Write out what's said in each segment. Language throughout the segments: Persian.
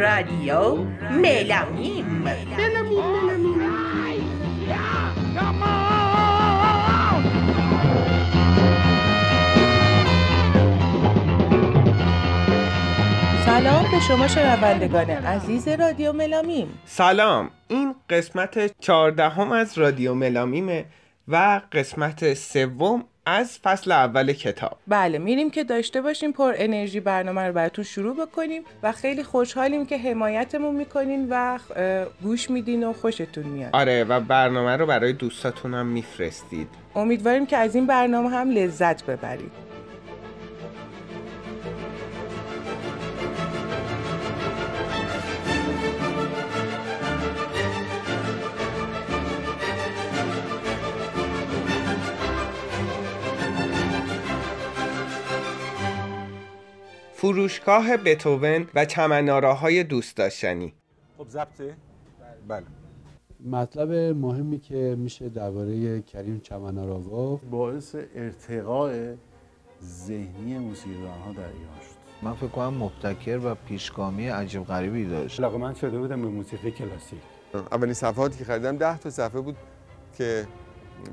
رادیو ملامیم ملامیم ملامیم سلام به شما شنوندگان عزیز رادیو ملامیم. سلام. این قسمت چهاردهم از رادیو ملامیمه و قسمت سوم از فصل اول کتاب. بله میریم که داشته باشیم پر انرژی برنامه رو براتون شروع بکنیم و خیلی خوشحالیم که حمایتمون می‌کنین و گوش میدین و خوشتون میاد. آره و برنامه رو برای دوستاتون هم میفرستید. امیدواریم که از این برنامه هم لذت ببرید. فروشگاه بتوون و چمناراهای دوست داشتنی. خب ضبطه؟ بله. مطلب مهمی که میشه درباره کریم چمنارا گفت باعث ارتقاء ذهنی موسیقیدان ها در ایران شد. من فکر کنم مبتکر و پیشگامی عجیب غریبی داشت. علاقه من شده بودم به موسیقی کلاسیک اولین صفحاتی که خریدم ده تا صفحه بود که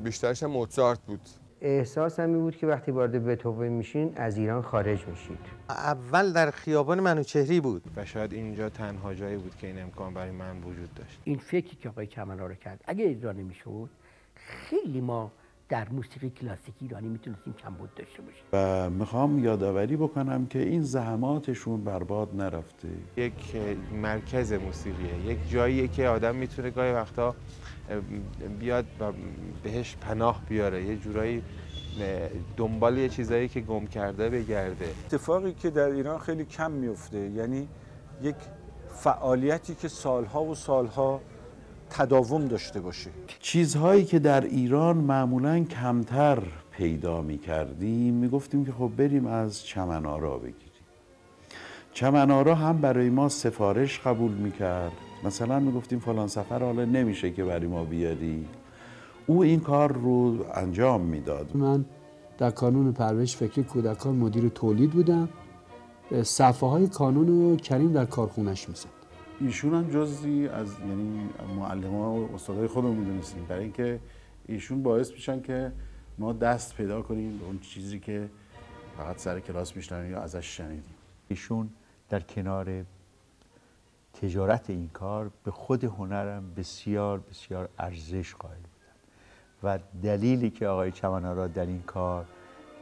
بیشترش هم موزارت بود. احساس این بود که وقتی وارد بتوون میشین از ایران خارج میشید. اول در خیابان منوچهری بود. و شاید اینجا تنها جایی بود که این امکان برای من وجود داشت. این فکری که آقای کمالا رو کرد اگه اجرا نمی‌شد خیلی ما در موسیقی کلاسیکی ایرانی می‌تونستیم کمبود داشته باشیم. و می‌خوام یادآوری بکنم که این زحماتشون برباد نرفته. یک مرکز موسیقیه یک جاییه که آدم می‌تونه گاهی وقتا بیاد و بهش پناه بیاره. یه جورایی دنبال یه چیزایی که گم کرده بگرده. اتفاقی که در ایران خیلی کم میفته یعنی یک فعالیتی که سالها و سالها تداوم داشته باشه. چیزهایی که در ایران معمولا کمتر پیدا می کردیم می گفتیم که خب بریم از چمنارا بگیریم. چمنارا هم برای ما سفارش قبول می کرد مثلا می گفتیم فلان سفر حالا نمیشه که برای ما بیاری. او این کار رو انجام می‌داد. من در کانون پرورش فکری کودکان مدیر تولید بودم. صفحه های کانون رو کریم در کارخونش می‌زد. ایشون هم جزی از یعنی معلم ها و استادای خودمون می‌دونستیم. برای اینکه ایشون باعث میشن که ما دست پیدا کنیم به اون چیزی که فقط سر کلاس میشنویم یا ازش شنیدیم. ایشون در کنار تجارت این کار به خود هنرم بسیار بسیار ارزش قائل بودن و دلیلی که آقای چمنارا در این کار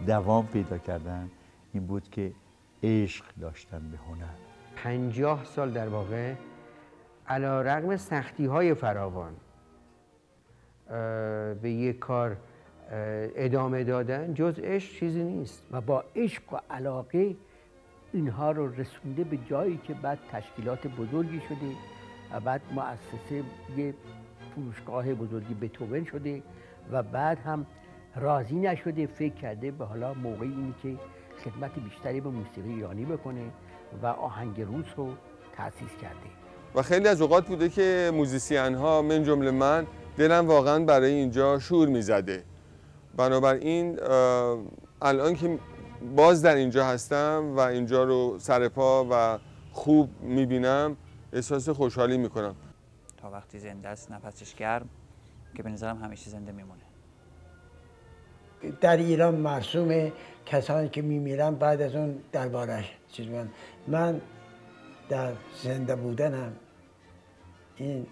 دوام پیدا کردن این بود که عشق داشتن به هنر. پنجاه سال در واقع علا رقم سختی های فراوان به یک کار ادامه دادن جز عشق چیزی نیست. و با عشق و علاقه اینها رو رسونده به جایی که بعد تشکیلات بزرگی شده و بعد مؤسسه یه فروشگاه بزرگی بتوون شده و بعد هم راضی نشده فکر کرده به حالا موقعی اینی که خدمت بیشتری به موسیقی ایرانی بکنه و آهنگ روس رو تأسیس کرده. و خیلی از اوقات بوده که موزیسین ها من جمله من دلم واقعا برای اینجا شور می‌زده. بنابراین الان که باز در اینجا هستم و اینجا رو سرپا و خوب می‌بینم. احساس خوشحالی می‌کنم. تا وقتی زنده است نفسش گرم که به نظرم همیشه زنده میمونه. در ایران مرسوم کسانی که میمیرن بعد از اون دربارش چیز من من در زنده بودنم این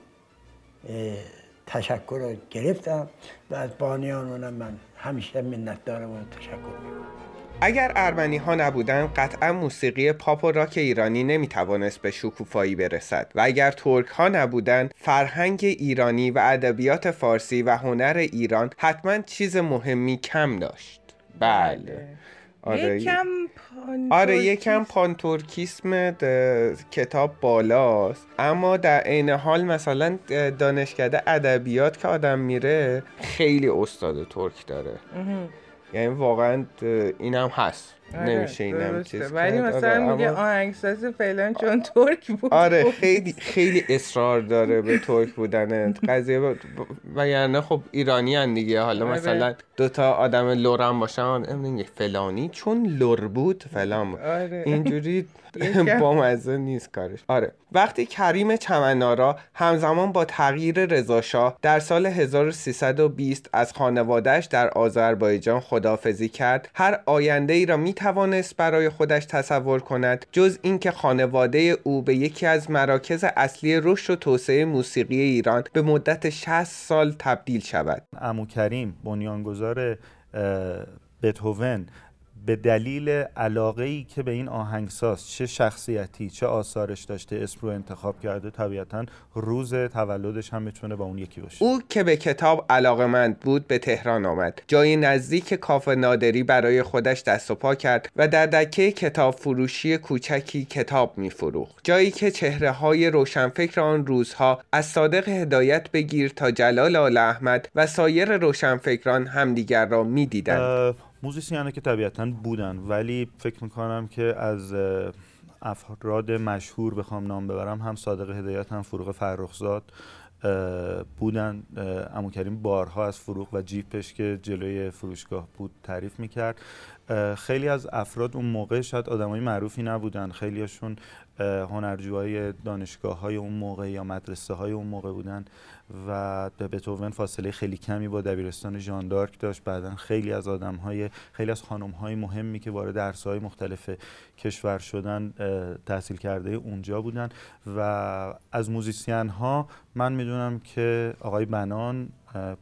تشکر رو گرفتم و از بانیان من همیشه منت دارم و تشکر می‌کنم. اگر ارمنی ها نبودن قطعا موسیقی پاپ و راک ایرانی نمی‌توانست به شکوفایی برسد و اگر ترک ها نبودن فرهنگ ایرانی و ادبیات فارسی و هنر ایران حتما چیز مهمی کم داشت. بله, بله. آره یکم آره یکم پانتورکیسم کتاب بالاست. اما در عین حال مثلا دانشکده ادبیات که آدم میره خیلی استاد ترک داره. یعنی واقعا اینم هست. نمیشه اینم درسته. چیز ولی کرد. مثلا آره، میگه اما- آهنگساز فلان چون ترک بود آره خب. خیلی خیلی اصرار داره به ترک بودن قضیه ب- وگرنه خب ایرانی هن دیگه حالا آره. مثلا دوتا آدم لورم باشن فلانی چون لور بود فلان بود آره. اینجوری. با مزه نیست کارش آره وقتی کریم چمنارا همزمان با تغییر رضاشاه در سال 1320 از خانوادهش در آذربایجان خدافزی کرد هر آینده ای را می توانست برای خودش تصور کند جز اینکه خانواده او به یکی از مراکز اصلی رشد و توسعه موسیقی ایران به مدت 60 سال تبدیل شود. امو کریم بنیانگذار اه، بتهوون به دلیل علاقه ای که به این آهنگساز چه شخصیتی چه آثارش داشته اسم رو انتخاب کرده طبیعتا روز تولدش هم می‌تونه با اون یکی باشه. او که به کتاب علاقمند بود به تهران آمد. جایی نزدیک کاف نادری برای خودش دست و پا کرد و در دکه کتاب فروشی کوچکی کتاب می فروخت جایی که چهره های روشنفکر آن روزها از صادق هدایت بگیر تا جلال آل احمد و سایر روشنفکران همدیگر را می موزیسیانه که طبیعتا بودن ولی فکر می‌کنم که از افراد مشهور بخوام نام ببرم هم صادق هدایت هم فروغ فرخزاد بودن. اه، عمو کریم بارها از فروغ و جیپش که جلوی فروشگاه بود تعریف می‌کرد. خیلی از افراد اون موقع شاید آدمای معروفی نبودن. خیلیشون هنرجوهای دانشگاه های اون موقع یا مدرسه های اون موقع بودن و به بتوون فاصله خیلی کمی با دبیرستان ژان دارک داشت. بعدا خیلی از آدم های خیلی از خانم های مهمی که وارد درس های مختلف کشور شدن تحصیل کرده اونجا بودن و از موزیسین ها من می‌دونم که آقای بنان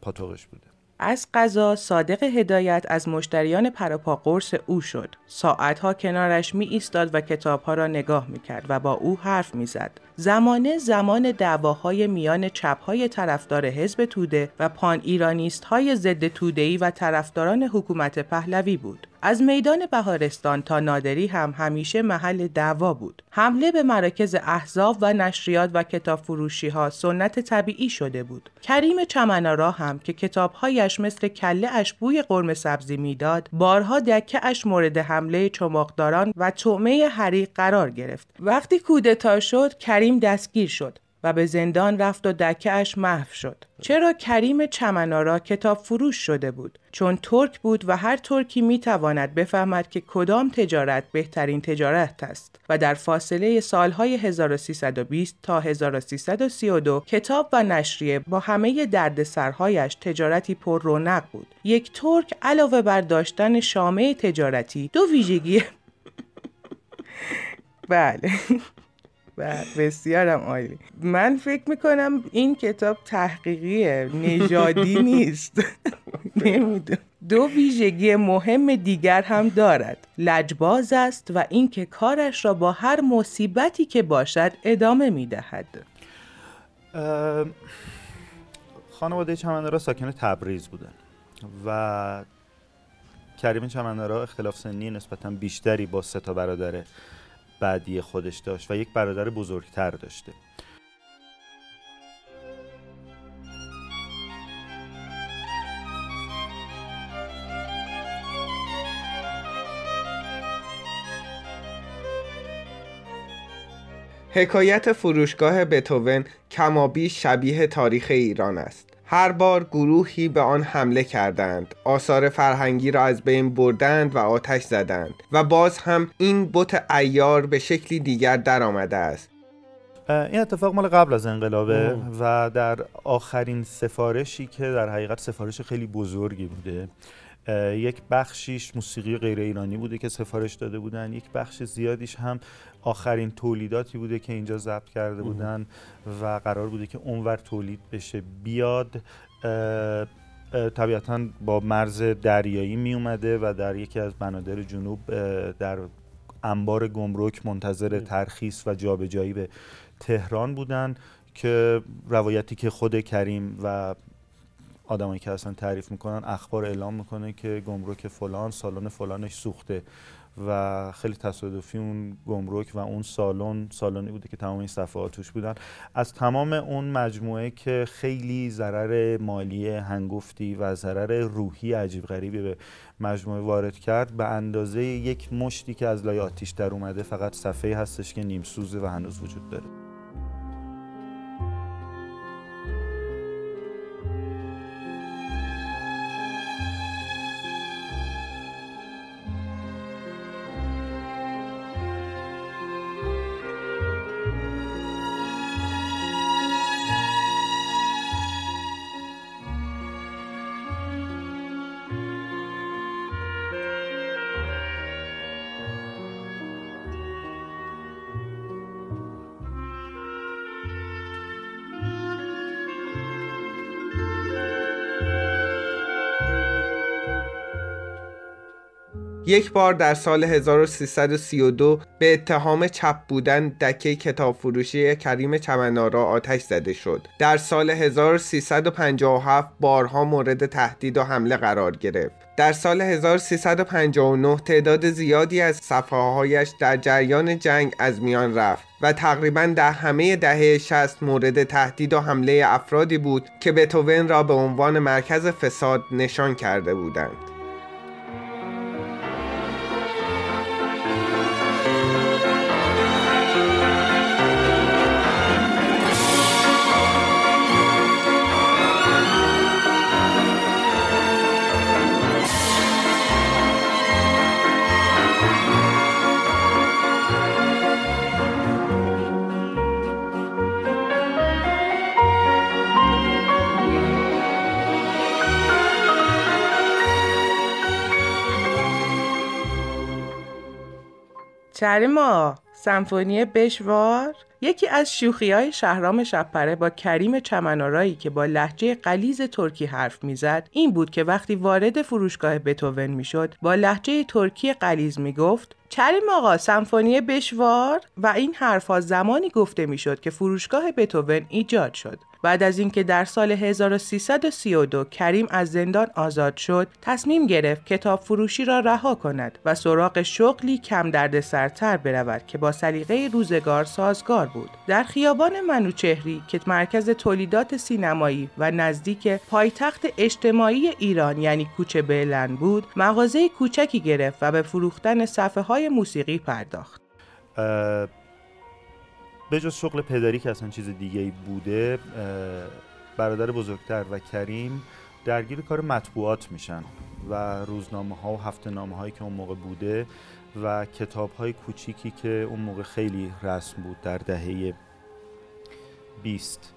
پاتوقش بوده. از قضا صادق هدایت از مشتریان پراپا قرص او شد. ساعتها کنارش می ایستاد و کتابها را نگاه می کرد و با او حرف می زد. زمانه زمان دعواهای میان چپهای طرفدار حزب توده و پان ایرانیست های ضد توده‌ای و طرفداران حکومت پهلوی بود. از میدان بهارستان تا نادری هم همیشه محل دعوا بود. حمله به مراکز احزاب و نشریات و کتاب فروشی ها سنت طبیعی شده بود. کریم چمنارا هم که کتابهایش مثل کله اش بوی قرمه سبزی می‌داد، بارها دکه اش مورد حمله چماقداران و طعمه حریق قرار گرفت. وقتی کودتا شد، کریم دستگیر شد. و به زندان رفت و دکه محو شد. چرا کریم چمنارا کتاب فروش شده بود؟ چون ترک بود و هر ترکی می تواند بفهمد که کدام تجارت بهترین تجارت است و در فاصله سالهای 1320 تا 1332 کتاب و نشریه با همه دردسرهایش تجارتی پر رونق بود. یک ترک علاوه بر داشتن شامه تجارتی دو ویژگی بله بله بسیارم عالی. من فکر می‌کنم این کتاب تحقیقیه نژادی نیست. نمی‌دونم. دو ویژگی مهم دیگر هم دارد. لجباز است و اینکه کارش را با هر مصیبتی که باشد ادامه می‌دهد. خانواده چمنارا ساکن تبریز بودن و کریم چمنارا اختلاف سنی نسبتا بیشتری با سه تا برادر بعدی خودش داشت و یک برادر بزرگتر داشته. حکایت فروشگاه بتوون کمابیش شبیه تاریخ ایران است. هر بار گروهی به آن حمله کردند. آثار فرهنگی را از بین بردند و آتش زدند و باز هم این بت ایار به شکلی دیگر درآمده است. این اتفاق مال قبل از انقلابه و در آخرین سفارشی که در حقیقت سفارش خیلی بزرگی بوده. یک بخشیش موسیقی غیر ایرانی بوده که سفارش داده بودن. یک بخش زیادیش هم آخرین تولیداتی بوده که اینجا ضبط کرده بودن و قرار بوده که اونور تولید بشه. بیاد طبیعتا با مرز دریایی می اومده و در یکی از بنادر جنوب در انبار گمرک منتظر ترخیص و جابجایی به تهران بودن که روایتی که خود کریم و آدمایی که اصلا تعریف می‌کنن اخبار اعلام می‌کنه که گمرک فلان سالن فلانش سوخته. و خیلی تصادفی اون گمرک و اون سالن سالنی بوده که تمام این صفحه توش بودن. از تمام اون مجموعه که خیلی ضرر مالی هنگفتی و ضرر روحی عجیب غریبی به مجموعه وارد کرد به اندازه یک مشتی که از لای آتیش در اومده فقط صفحه هستش که نیم سوزه و هنوز وجود داره. یک بار در سال 1332 به اتهام چپ بودن دکه کتاب فروشی کریم چمنارا آتش زده شد. در سال 1357 بارها مورد تهدید و حمله قرار گرفت. در سال 1359 تعداد زیادی از صفحه هایش در جریان جنگ از میان رفت و تقریبا در همه دهه 60 مورد تهدید و حمله افرادی بود که بتوون را به عنوان مرکز فساد نشان کرده بودند. کریما سمفونی بشوار. یکی از شوخی های شهرام شپره با کریم چمنارایی که با لحجه قلیز ترکی حرف می‌زد این بود که وقتی وارد فروشگاه بتوون می‌شد با لحجه ترکی قلیز می‌گفت کریم آقا سمفونی بشوار؟ و این حرفها زمانی گفته می‌شد که فروشگاه بتوون ایجاد شد. بعد از اینکه در سال 1332 کریم از زندان آزاد شد تصمیم گرفت کتاب فروشی را رها کند و سراغ شغلی کم درد سرتر برود که با سلیقه روزگار سازگار بود در خیابان منوچهری که مرکز تولیدات سینمایی و نزدیک پایتخت اجتماعی ایران یعنی کوچه بلند بود مغازه کوچکی گرفت و به فروختن صفحه های موسیقی پرداخت. به جز شغل پدری که اصلا چیز دیگه بوده برادر بزرگتر و کریم درگیر کار مطبوعات میشن و روزنامه ها و هفته نامه هایی که اون موقع بوده و کتاب های کوچیکی که اون موقع خیلی رسم بود در دهه 20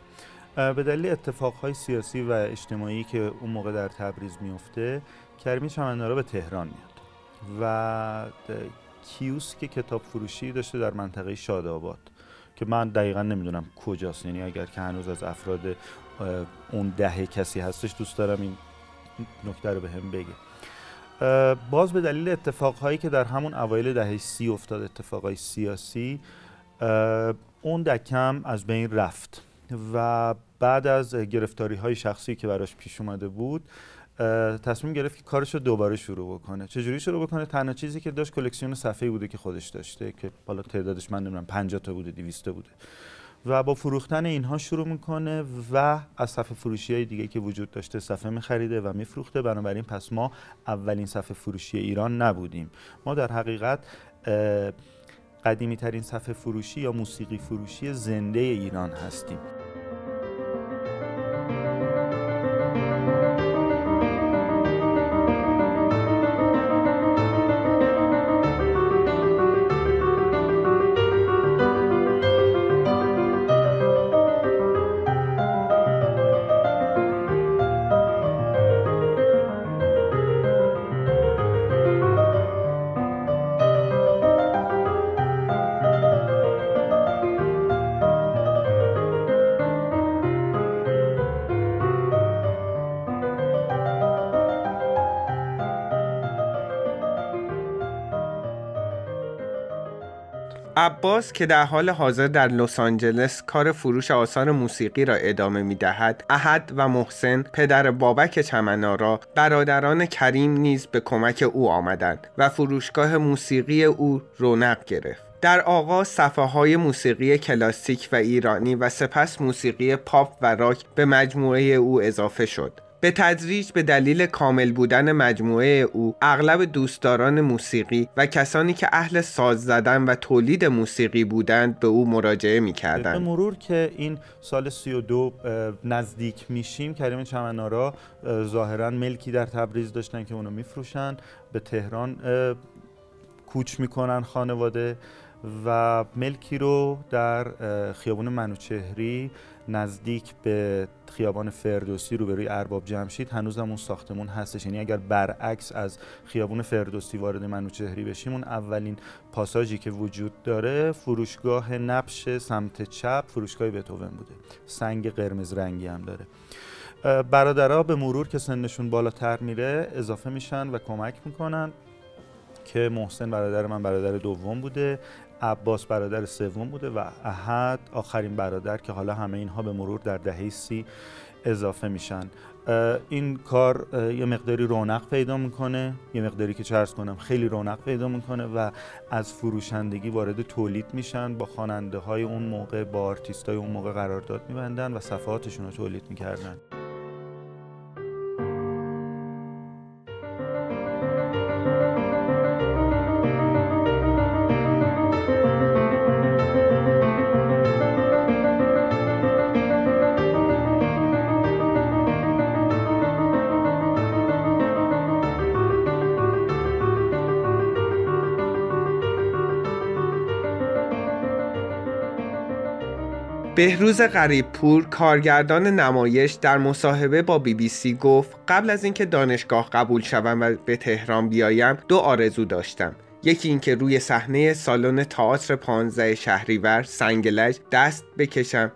به دلیل اتفاق سیاسی و اجتماعی که اون موقع در تبریز میفته کریمی چمنارا به تهران میاد و کیوس که کتاب فروشی داشته در منطقه شاداباد که من دقیقا نمی‌دونم کجاست. یعنی اگر که هنوز از افراد اون دهه کسی هستش دوست دارم این نکته رو به هم بگه. باز به دلیل اتفاقهایی که در همون اوایل دهه سی افتاد اتفاقهای سیاسی اون دکم از بین رفت و بعد از گرفتاری های شخصی که براش پیش اومده بود تصمیم گرفت که کارش رو دوباره شروع بکنه. چجوری شروع بکنه؟ تنها چیزی که داشت کلکسیون صفحه بوده که خودش داشته که حالا تعدادش من نمی‌دونم 50 تا بوده 200 بوده. و با فروختن اینها شروع می‌کنه و از صفحه فروشی های دیگه که وجود داشته صفحه میخریده و میفروخته. بنابراین پس ما اولین صفحه فروشی ایران نبودیم. ما در حقیقت قدیمی ترین صفحه فروشی یا موسیقی فروشی زنده ایران هستیم. عباس که در حال حاضر در لس آنجلس کار فروش آثار موسیقی را ادامه می دهد احد و محسن پدر بابک چمنارا برادران کریم نیز به کمک او آمدند و فروشگاه موسیقی او رونق گرفت. در آغاز صفحه های موسیقی کلاسیک و ایرانی و سپس موسیقی پاپ و راک به مجموعه او اضافه شد. به تدریج به دلیل کامل بودن مجموعه او اغلب دوستداران موسیقی و کسانی که اهل ساز زدن و تولید موسیقی بودند به او مراجعه می به مرور که این سال 32 نزدیک میشیم کریم چمنارا ظاهرا ملکی در تبریز داشتن که اونو میفروشن به تهران کوچ می‌کنن خانواده و ملکی رو در خیابان منوچهری نزدیک به خیابان فردوسی روبروی ارباب جمشید هنوز هم اون ساختمون هستش. یعنی اگر برعکس از خیابان فردوسی وارد منوچهری بشیم اون اولین پاساژی که وجود داره فروشگاه نبش سمت چپ فروشگاه بتوون بوده. سنگ قرمز رنگی هم داره. برادرها به مرور که سنشون بالاتر میره اضافه میشن و کمک می‌کنن که محسن برادر من برادر دوم بوده. عباس برادر سوم بوده و احد آخرین برادر که حالا همه اینها به مرور در دهه سی اضافه میشن. این کار یه مقداری رونق پیدا می‌کنه یه مقداری که چرس کنم خیلی رونق پیدا می‌کنه و از فروشندگی وارد تولید میشن با خواننده های اون موقع با آرتیست های اون موقع قرارداد میبندن و صفحاتشون رو تولید می‌کردن. بهروز غریبپور کارگردان نمایش در مصاحبه با بی بی سی گفت قبل از اینکه دانشگاه قبول شوم و به تهران بیایم دو آرزو داشتم. یکی اینکه روی صحنه سالن تئاتر 15 شهریور سنگلج دست بکشم.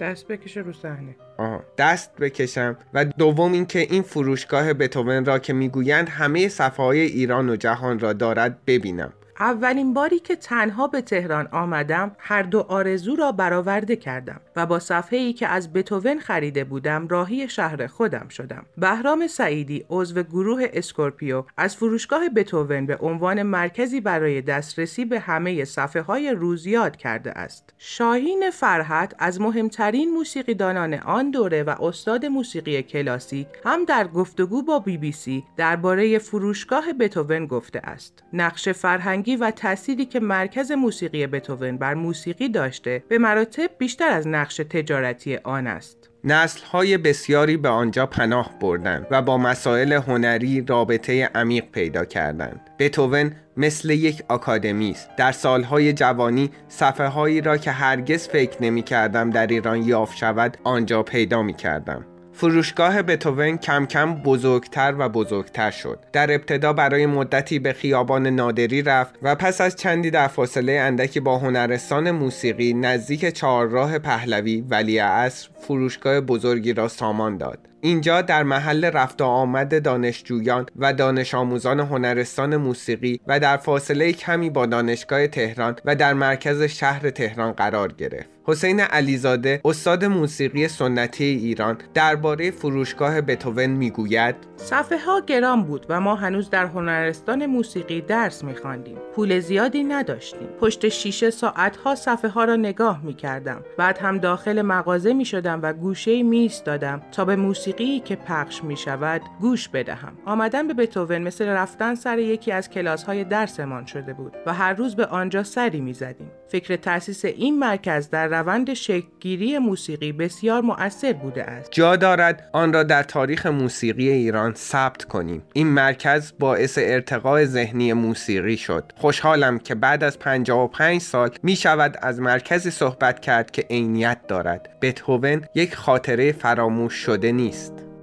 دست بکشه رو صحنه. آها دست بکشم. و دوم اینکه این فروشگاه بتوون را که می‌گویند همه صفحه های ایران و جهان را دارد ببینم. اولین باری که تنها به تهران آمدم هر دو آرزو را برآورده کردم و با صفحه ای که از بتوون خریده بودم راهی شهر خودم شدم. بهرام سعیدی عضو گروه اسکورپیو از فروشگاه بتوون به عنوان مرکزی برای دسترسی به همه صفحه های روز یاد کرده است. شاهین فرحت از مهمترین موسیقیدانان آن دوره و استاد موسیقی کلاسیک هم در گفتگو با بی بی سی درباره فروشگاه بتوون گفته است. نقش فرهنگ و تأثیری که مرکز موسیقی بتوون بر موسیقی داشته به مراتب بیشتر از نقش تجارتی آن است. نسل های بسیاری به آنجا پناه بردند و با مسائل هنری رابطه عمیق پیدا کردند. بتوون مثل یک آکادمی است. در سالهای جوانی صفحه هایی را که هرگز فکر نمی کردم در ایران یافت شود آنجا پیدا می کردم. فروشگاه بتوون کم کم بزرگتر و بزرگتر شد. در ابتدا برای مدتی به خیابان نادری رفت و پس از چندی در فاصله اندکی با هنرستان موسیقی نزدیک چهارراه پهلوی ولی عصر فروشگاه بزرگی را سامان داد. اینجا در محل رفت و آمد دانشجویان و دانش آموزان هنرستان موسیقی و در فاصله کمی با دانشگاه تهران و در مرکز شهر تهران قرار گرفت. حسین علیزاده استاد موسیقی سنتی ایران درباره فروشگاه بتوون می‌گوید صفحه ها گران بود و ما هنوز در هنرستان موسیقی درس میخواندیم. پول زیادی نداشتیم. پشت شیشه ساعت ها صفحه ها را نگاه می‌کردم. بعد هم داخل مغازه می‌شدم و گوشه می دادم تا به موسیقی که پخش می شود گوش بدهم. آمدن به بتوون مثل رفتن سر یکی از کلاس های درسمان شده بود و هر روز به آنجا سری می زدیم. فکر تأسیس این مرکز در روند شکلگیری موسیقی بسیار مؤثر بوده است. جا دارد آن را در تاریخ موسیقی ایران ثبت کنیم. این مرکز باعث ارتقاء ذهنی موسیقی شد. خوشحالم که بعد از 55 سال می شود از مرکزی صحبت کرد که عینیت دارد. بتهوون یک خاطره فراموش شده نیست.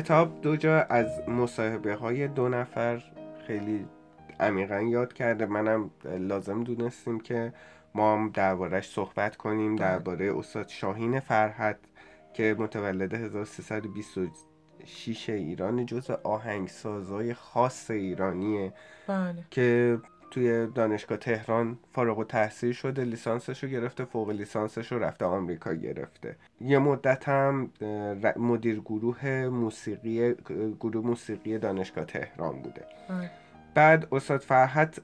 کتاب دو جا از مصاحبه های دو نفر خیلی عمیقا یاد کرده. منم لازم دونستیم که ما هم دربارهش صحبت کنیم. درباره استاد شاهین فرحت که متولد 1326 ایران جز آهنگسازای خاص ایرانیه. بله. که توی دانشگاه تهران فارغ و تحصیل شده لیسانسش رو گرفته فوق لیسانسش رو رفته آمریکا گرفته. یه مدت هم مدیر گروه موسیقی گروه موسیقی دانشگاه تهران بوده. بعد استاد فرحت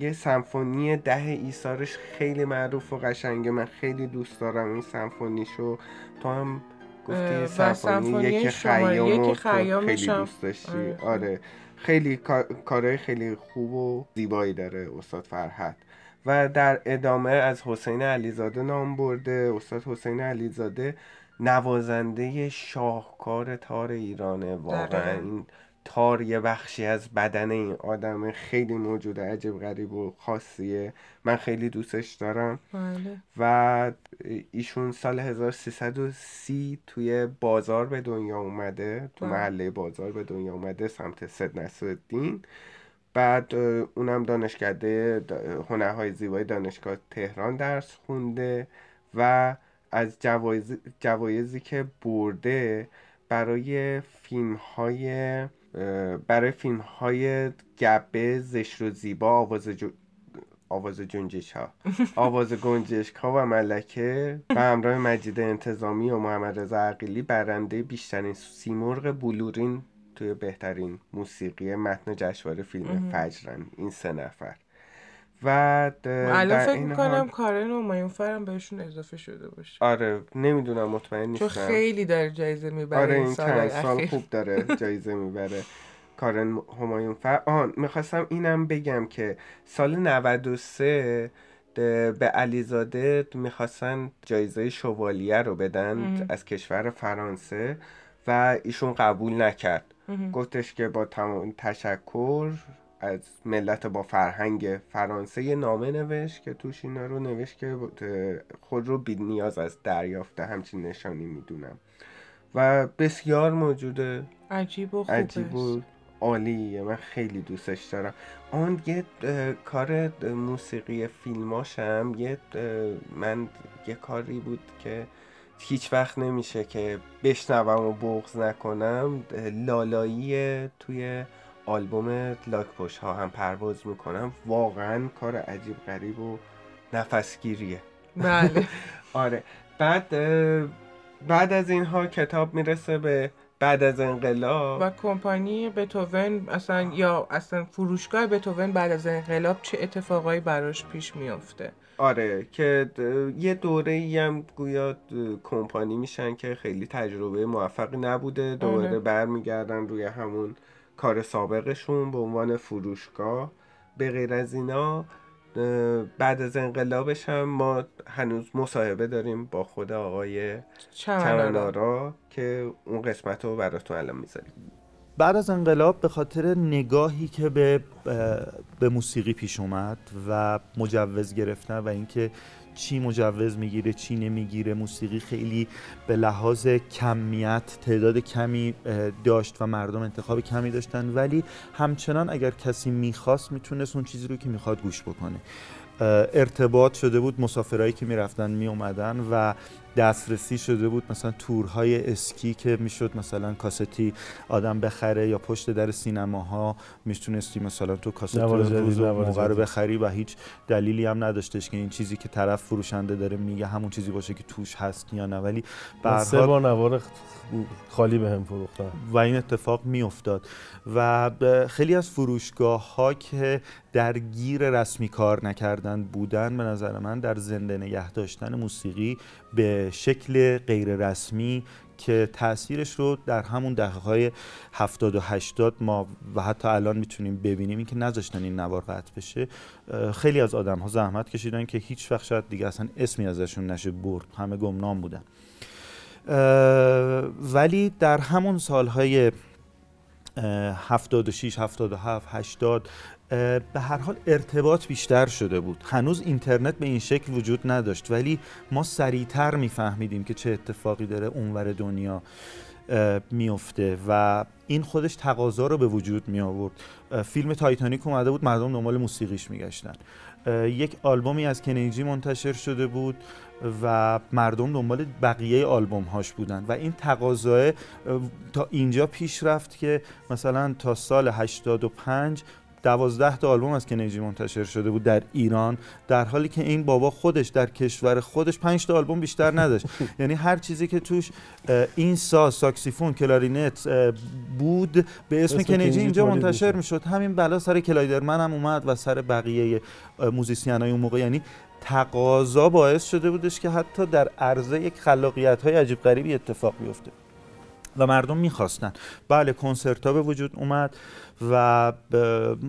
یه سمفونی ده ایثارش خیلی معروف و قشنگه. من خیلی دوست دارم این سمفونیشو. تو هم گفتی سمفونی سمفونی یک شماره خیام خیلی دوست داشتی. آره. خیلی کار- کارهای خیلی خوب و زیبایی داره استاد فرحت و در ادامه از حسین علیزاده نام برده. استاد حسین علیزاده نوازنده شاهکار تار ایرانه. واقعا. این تار یه بخشی از بدن این آدم خیلی موجود عجب غریب و خاصیه. من خیلی دوستش دارم. بله. و ایشون سال 1330 توی بازار به دنیا اومده تو بله. محله بازار به دنیا اومده سمت سید نصرالدین. بعد اونم دانشکده هنرهای زیبای دانشگاه تهران درس خونده و از جوایز جوایزی که برده برای فیلم های برای فیلم های گبه زشت و زیبا آواز جو... آواز جنجش ها آواز گنجشک ها و ملکه و همراه مجید انتظامی و محمد رضا عقیلی برنده بیشترین سیمرغ بلورین توی بهترین موسیقی متن جشنواره فیلم. فجرن. این سه نفر. و الان فکر می‌کنم حال کارن و همایون فرم بهشون اضافه شده باشه. آره نمی‌دونم مطمئن نیستم. چون خیلی داره جایزه می‌بره آره این سال چند سال اخیر. خوب داره جایزه می‌بره. کارن همایون فر آن می‌خواستم اینم بگم که سال 93 د- به علیزاده می‌خواستن جایزه شوالیه رو بدن. از کشور فرانسه و ایشون قبول نکرد. گفتش که با تمام تشکر از ملت با فرهنگ فرانسه یه نامه نوشت که توش اینا رو نوشت که خود رو بی نیاز از دریافت همچین نشانی می‌دونم. و بسیار موجوده عجیب و خوبه عجیب و عالیه من خیلی دوستش دارم. آن یه کار موسیقی فیلماشم یه من یه کاری بود که هیچ وقت نمیشه که بشنوم و بغض نکنم. لالایی توی آلبوم لاک پشت ها هم پرواز می‌کنم. واقعا کار عجیب غریب و نفسگیریه. بله. آره. بعد بعد از اینها کتاب می‌رسه به بعد از انقلاب. و کمپانی بتوون اصلا یا اصلا فروشگاه بتوون بعد از انقلاب چه اتفاقایی براش پیش میافته؟ آره که یه دوره ای هم گویا کمپانی میشن که خیلی تجربه موفقی نبوده. دوباره آره. برمیگردن روی همون کار سابقشون به عنوان فروشگاه به غیر از اینا بعد از انقلابش هم ما هنوز مصاحبه داریم با خود آقای. چمنارا که اون قسمت رو براتون الان می‌ذاریم بعد از انقلاب به خاطر نگاهی که به به موسیقی پیش اومد و مجوز گرفتن و اینکه چی مجوز می‌گیره چی نمی‌گیره. موسیقی خیلی به لحاظ کمیت تعداد کمی داشت و مردم انتخاب کمی داشتن. ولی همچنان اگر کسی می‌خواست می‌تونست اون چیزی رو که می‌خواد گوش بکنه. ارتباط شده بود مسافرهایی که می‌رفتن میومدن و دسترسی شده بود مثلا تورهای اسکی که می‌شد مثلا کاستی آدم بخره یا پشت در سینماها می‌تونستی مثلا تو کاست روز موقع رو. بخری و هیچ دلیلی هم نداشتش که این چیزی که طرف فروشنده داره میگه همون چیزی باشه که توش هست یا نه. ولی هر سه بار نوار خالی به هم فروختن. و این اتفاق میافتاد. و خیلی از فروشگاه ها که درگیر رسمی کار نکردن بودن به نظر من در زنده نگه داشتن موسیقی به شکل غیر رسمی که تاثیرش رو در همون دهه های 70 و 80 ما و حتی الان می‌تونیم ببینیم اینکه نذاشتن این نوار قطع بشه خیلی از آدم ها زحمت کشیدن که هیچ وقت شاید دیگه اصلا اسمی ازشون نشه برد همه گمنام بودن. ولی در همون سالهای اه، 76 77 80 اه، به هر حال ارتباط بیشتر شده بود. هنوز اینترنت به این شکل وجود نداشت. ولی ما سریعتر میفهمیدیم که چه اتفاقی داره اونور دنیا میفته و این خودش تقاضا رو به وجود می آورد فیلم تایتانیک اومده بود مردم دنبال موسیقیش میگشتن. یک آلبومی از کنیجی منتشر شده بود و مردم دنبال بقیه آلبوم هاش بودن و این تقاضای تا اینجا پیش رفت که مثلا تا سال 85 دوازده تا آلبوم از کنیجی منتشر شده بود در ایران در حالی که این بابا خودش در کشور خودش پنج تا آلبوم بیشتر نداشت. یعنی هر چیزی که توش این ساز ساکسیفون کلارینت بود به اسم Kenny G اینجا منتشر می‌شد. همین بلا سر کلایدرمن هم اومد و سر بقیه موزیسین های اون موقع. یعنی تقاضا باعث شده بودش که حتی در عرضه یک خلاقیت های عجیب غریبی اتفاق بیفته. و مردم می‌خواستن. بله کنسرت ها به وجود اومد و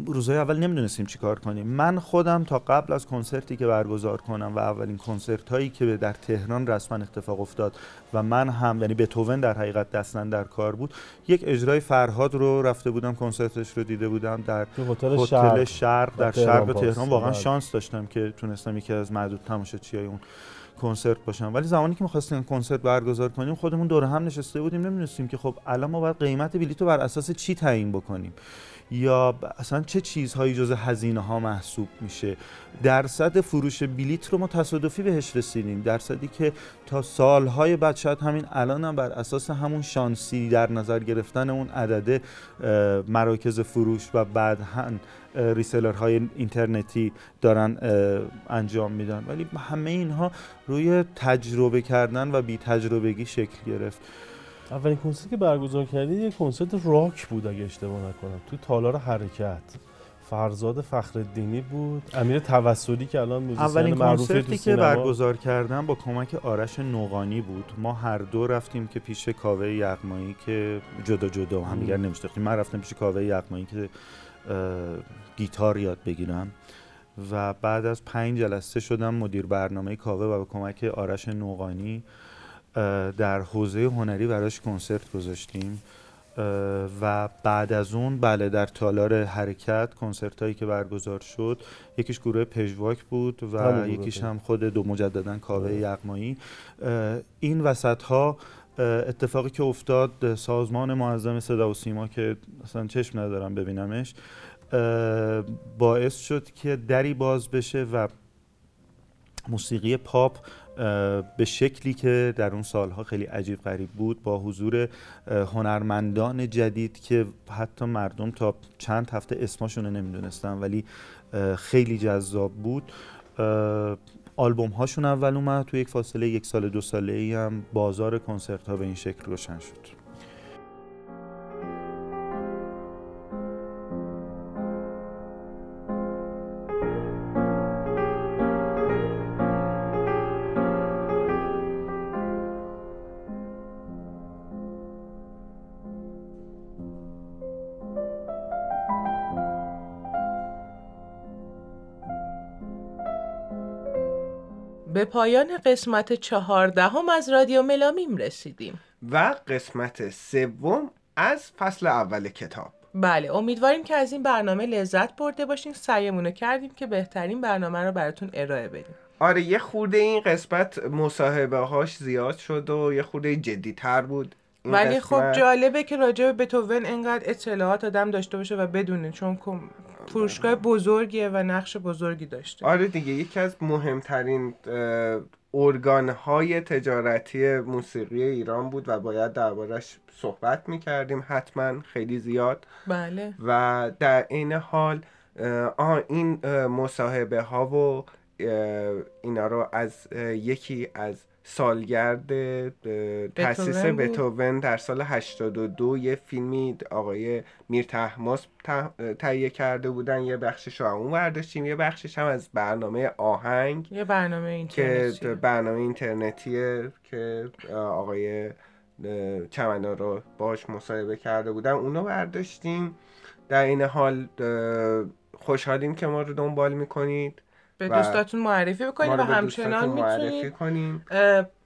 روزهای اول نمی‌دونستیم چی کار کنیم. من خودم تا قبل از کنسرتی که برگزار کنم و اولین کنسرت هایی که در تهران رسما اتفاق افتاد و من هم یعنی بتوون در حقیقت دستن در کار بود یک اجرای فرهاد رو رفته بودم کنسرتش رو دیده بودم در هتل شرق, شرق در شرق تهران. واقعا بله. شانس داشتم که تونستم یکی از معدود تماشاچیای اون کنسرت باشم. ولی زمانی که می‌خواستیم کنسرت برگزار کنیم خودمون دور هم نشسته بودیم نمی‌دونستیم که خب الان ما باید قیمت بلیط رو بر اساس چی تعیین بکنیم. یا اصلا چه چیزهایی جز هزینه ها محسوب میشه؟ درصد فروش بلیت رو ما تصادفی بهش رسیدیم. درصدی که تا سالهای بعد شاید همین الان هم بر اساس همون شانسی در نظر گرفتن اون عدد مراکز فروش و بعد reseller های اینترنتی دارن انجام میدن. ولی همه اینها روی تجربه کردن و بی تجربگی شکل گرفت. اولین کنسرت که برگزار کردید یه کنسرت راک بود اگه اشتباه نکنم. تو تالار حرکت. فرزاد فخرالدینی بود. امیر توسلی که الان موزیسین اولین کنسرتی که برگزار کردم با کمک آرش نوغانی بود. ما هر دو رفتیم که پیش کاوه یغمایی که جدا جدا هم دیگر نمی‌شناختیم من رفتم پیش کاوه یغمایی که گیتار یاد بگیرم. و بعد از پنج جلسه شدم مدیر برنامه کاوه و به کمک آرش نوغانی در حوزه هنری براش کنسرت گذاشتیم. و بعد از اون بله در تالار حرکت کنسرت هایی که برگزار شد یکیش گروه پژواک بود و یکیش هم خود دو مجددا کاوه یغمایی. این وسط ها اتفاقی که افتاد سازمان معظم صدا و سیما که اصلا چشم ندارم ببینمش باعث شد که دری باز بشه و موسیقی پاپ به شکلی که در اون سالها خیلی عجیب غریب بود با حضور هنرمندان جدید که حتی مردم تا چند هفته اسماشون رو نمی‌دونستن ولی خیلی جذاب بود. آلبوم هاشون اول اومد تو یک فاصله یک سال دو ساله ای هم بازار کنسرت ها به این شکل روشن شد. به پایان قسمت چهاردهم از رادیو ملامیم رسیدیم. و قسمت سوم از فصل اول کتاب. بله امیدواریم که از این برنامه لذت برده باشین. سعیمونو کردیم که بهترین برنامه رو براتون ارائه بدیم. آره یه خورده این قسمت مصاحبه هاش زیاد شد و یه خورده جدی تر بود ولی خب جالبه که راجع به بتوون انقدر اطلاعات آدم داشته باشه و بدونه چون فروشگاه بزرگیه و نقش بزرگی داشته. آره دیگه یکی از مهمترین ارگان های تجارتی موسیقی ایران بود و باید دربارش صحبت می‌کردیم حتما خیلی زیاد. بله. و در این حال آه این مصاحبه ها و اینا رو از یکی از سالگرد تاسیس بتوون در سال 82 یه فیلمی آقای میر تحماس تهیه کرده بودن. یه بخشش رو اون برداشتیم یه بخشش هم از برنامه آهنگ یه برنامه اینترنتی. که برنامه اینترنتیه که آقای چمنا رو باش مصاحبه کرده بودن. اونو برداشتیم در این حال خوشحالیم که ما رو دنبال می‌کنید. به دوستاتون معرفی بکنید و همچنان می‌تونید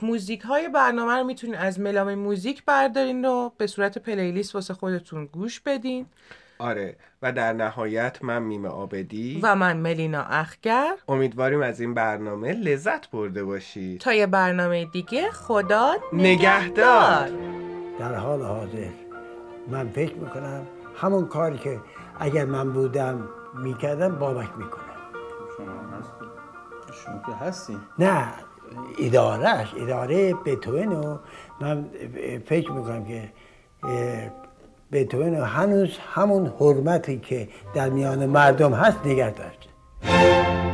موزیک های برنامه رو می‌تونید از ملام موزیک بردارین و به صورت پلیلیست واسه خودتون گوش بدین. آره و در نهایت من میم آبدی. و من ملینا اخگر. امیدواریم از این برنامه لذت برده باشید. تا یه برنامه دیگه خدا نگهدار, نگهدار. در حال حاضر من فکر می‌کنم همون کاری که اگر من بودم می‌کردم بابک می‌کنم شما که نه ادارهش اداره بتوین رو من فکر می‌کنم که بتوین هنوز همون حرمتی که در میان مردم هست نگه داشته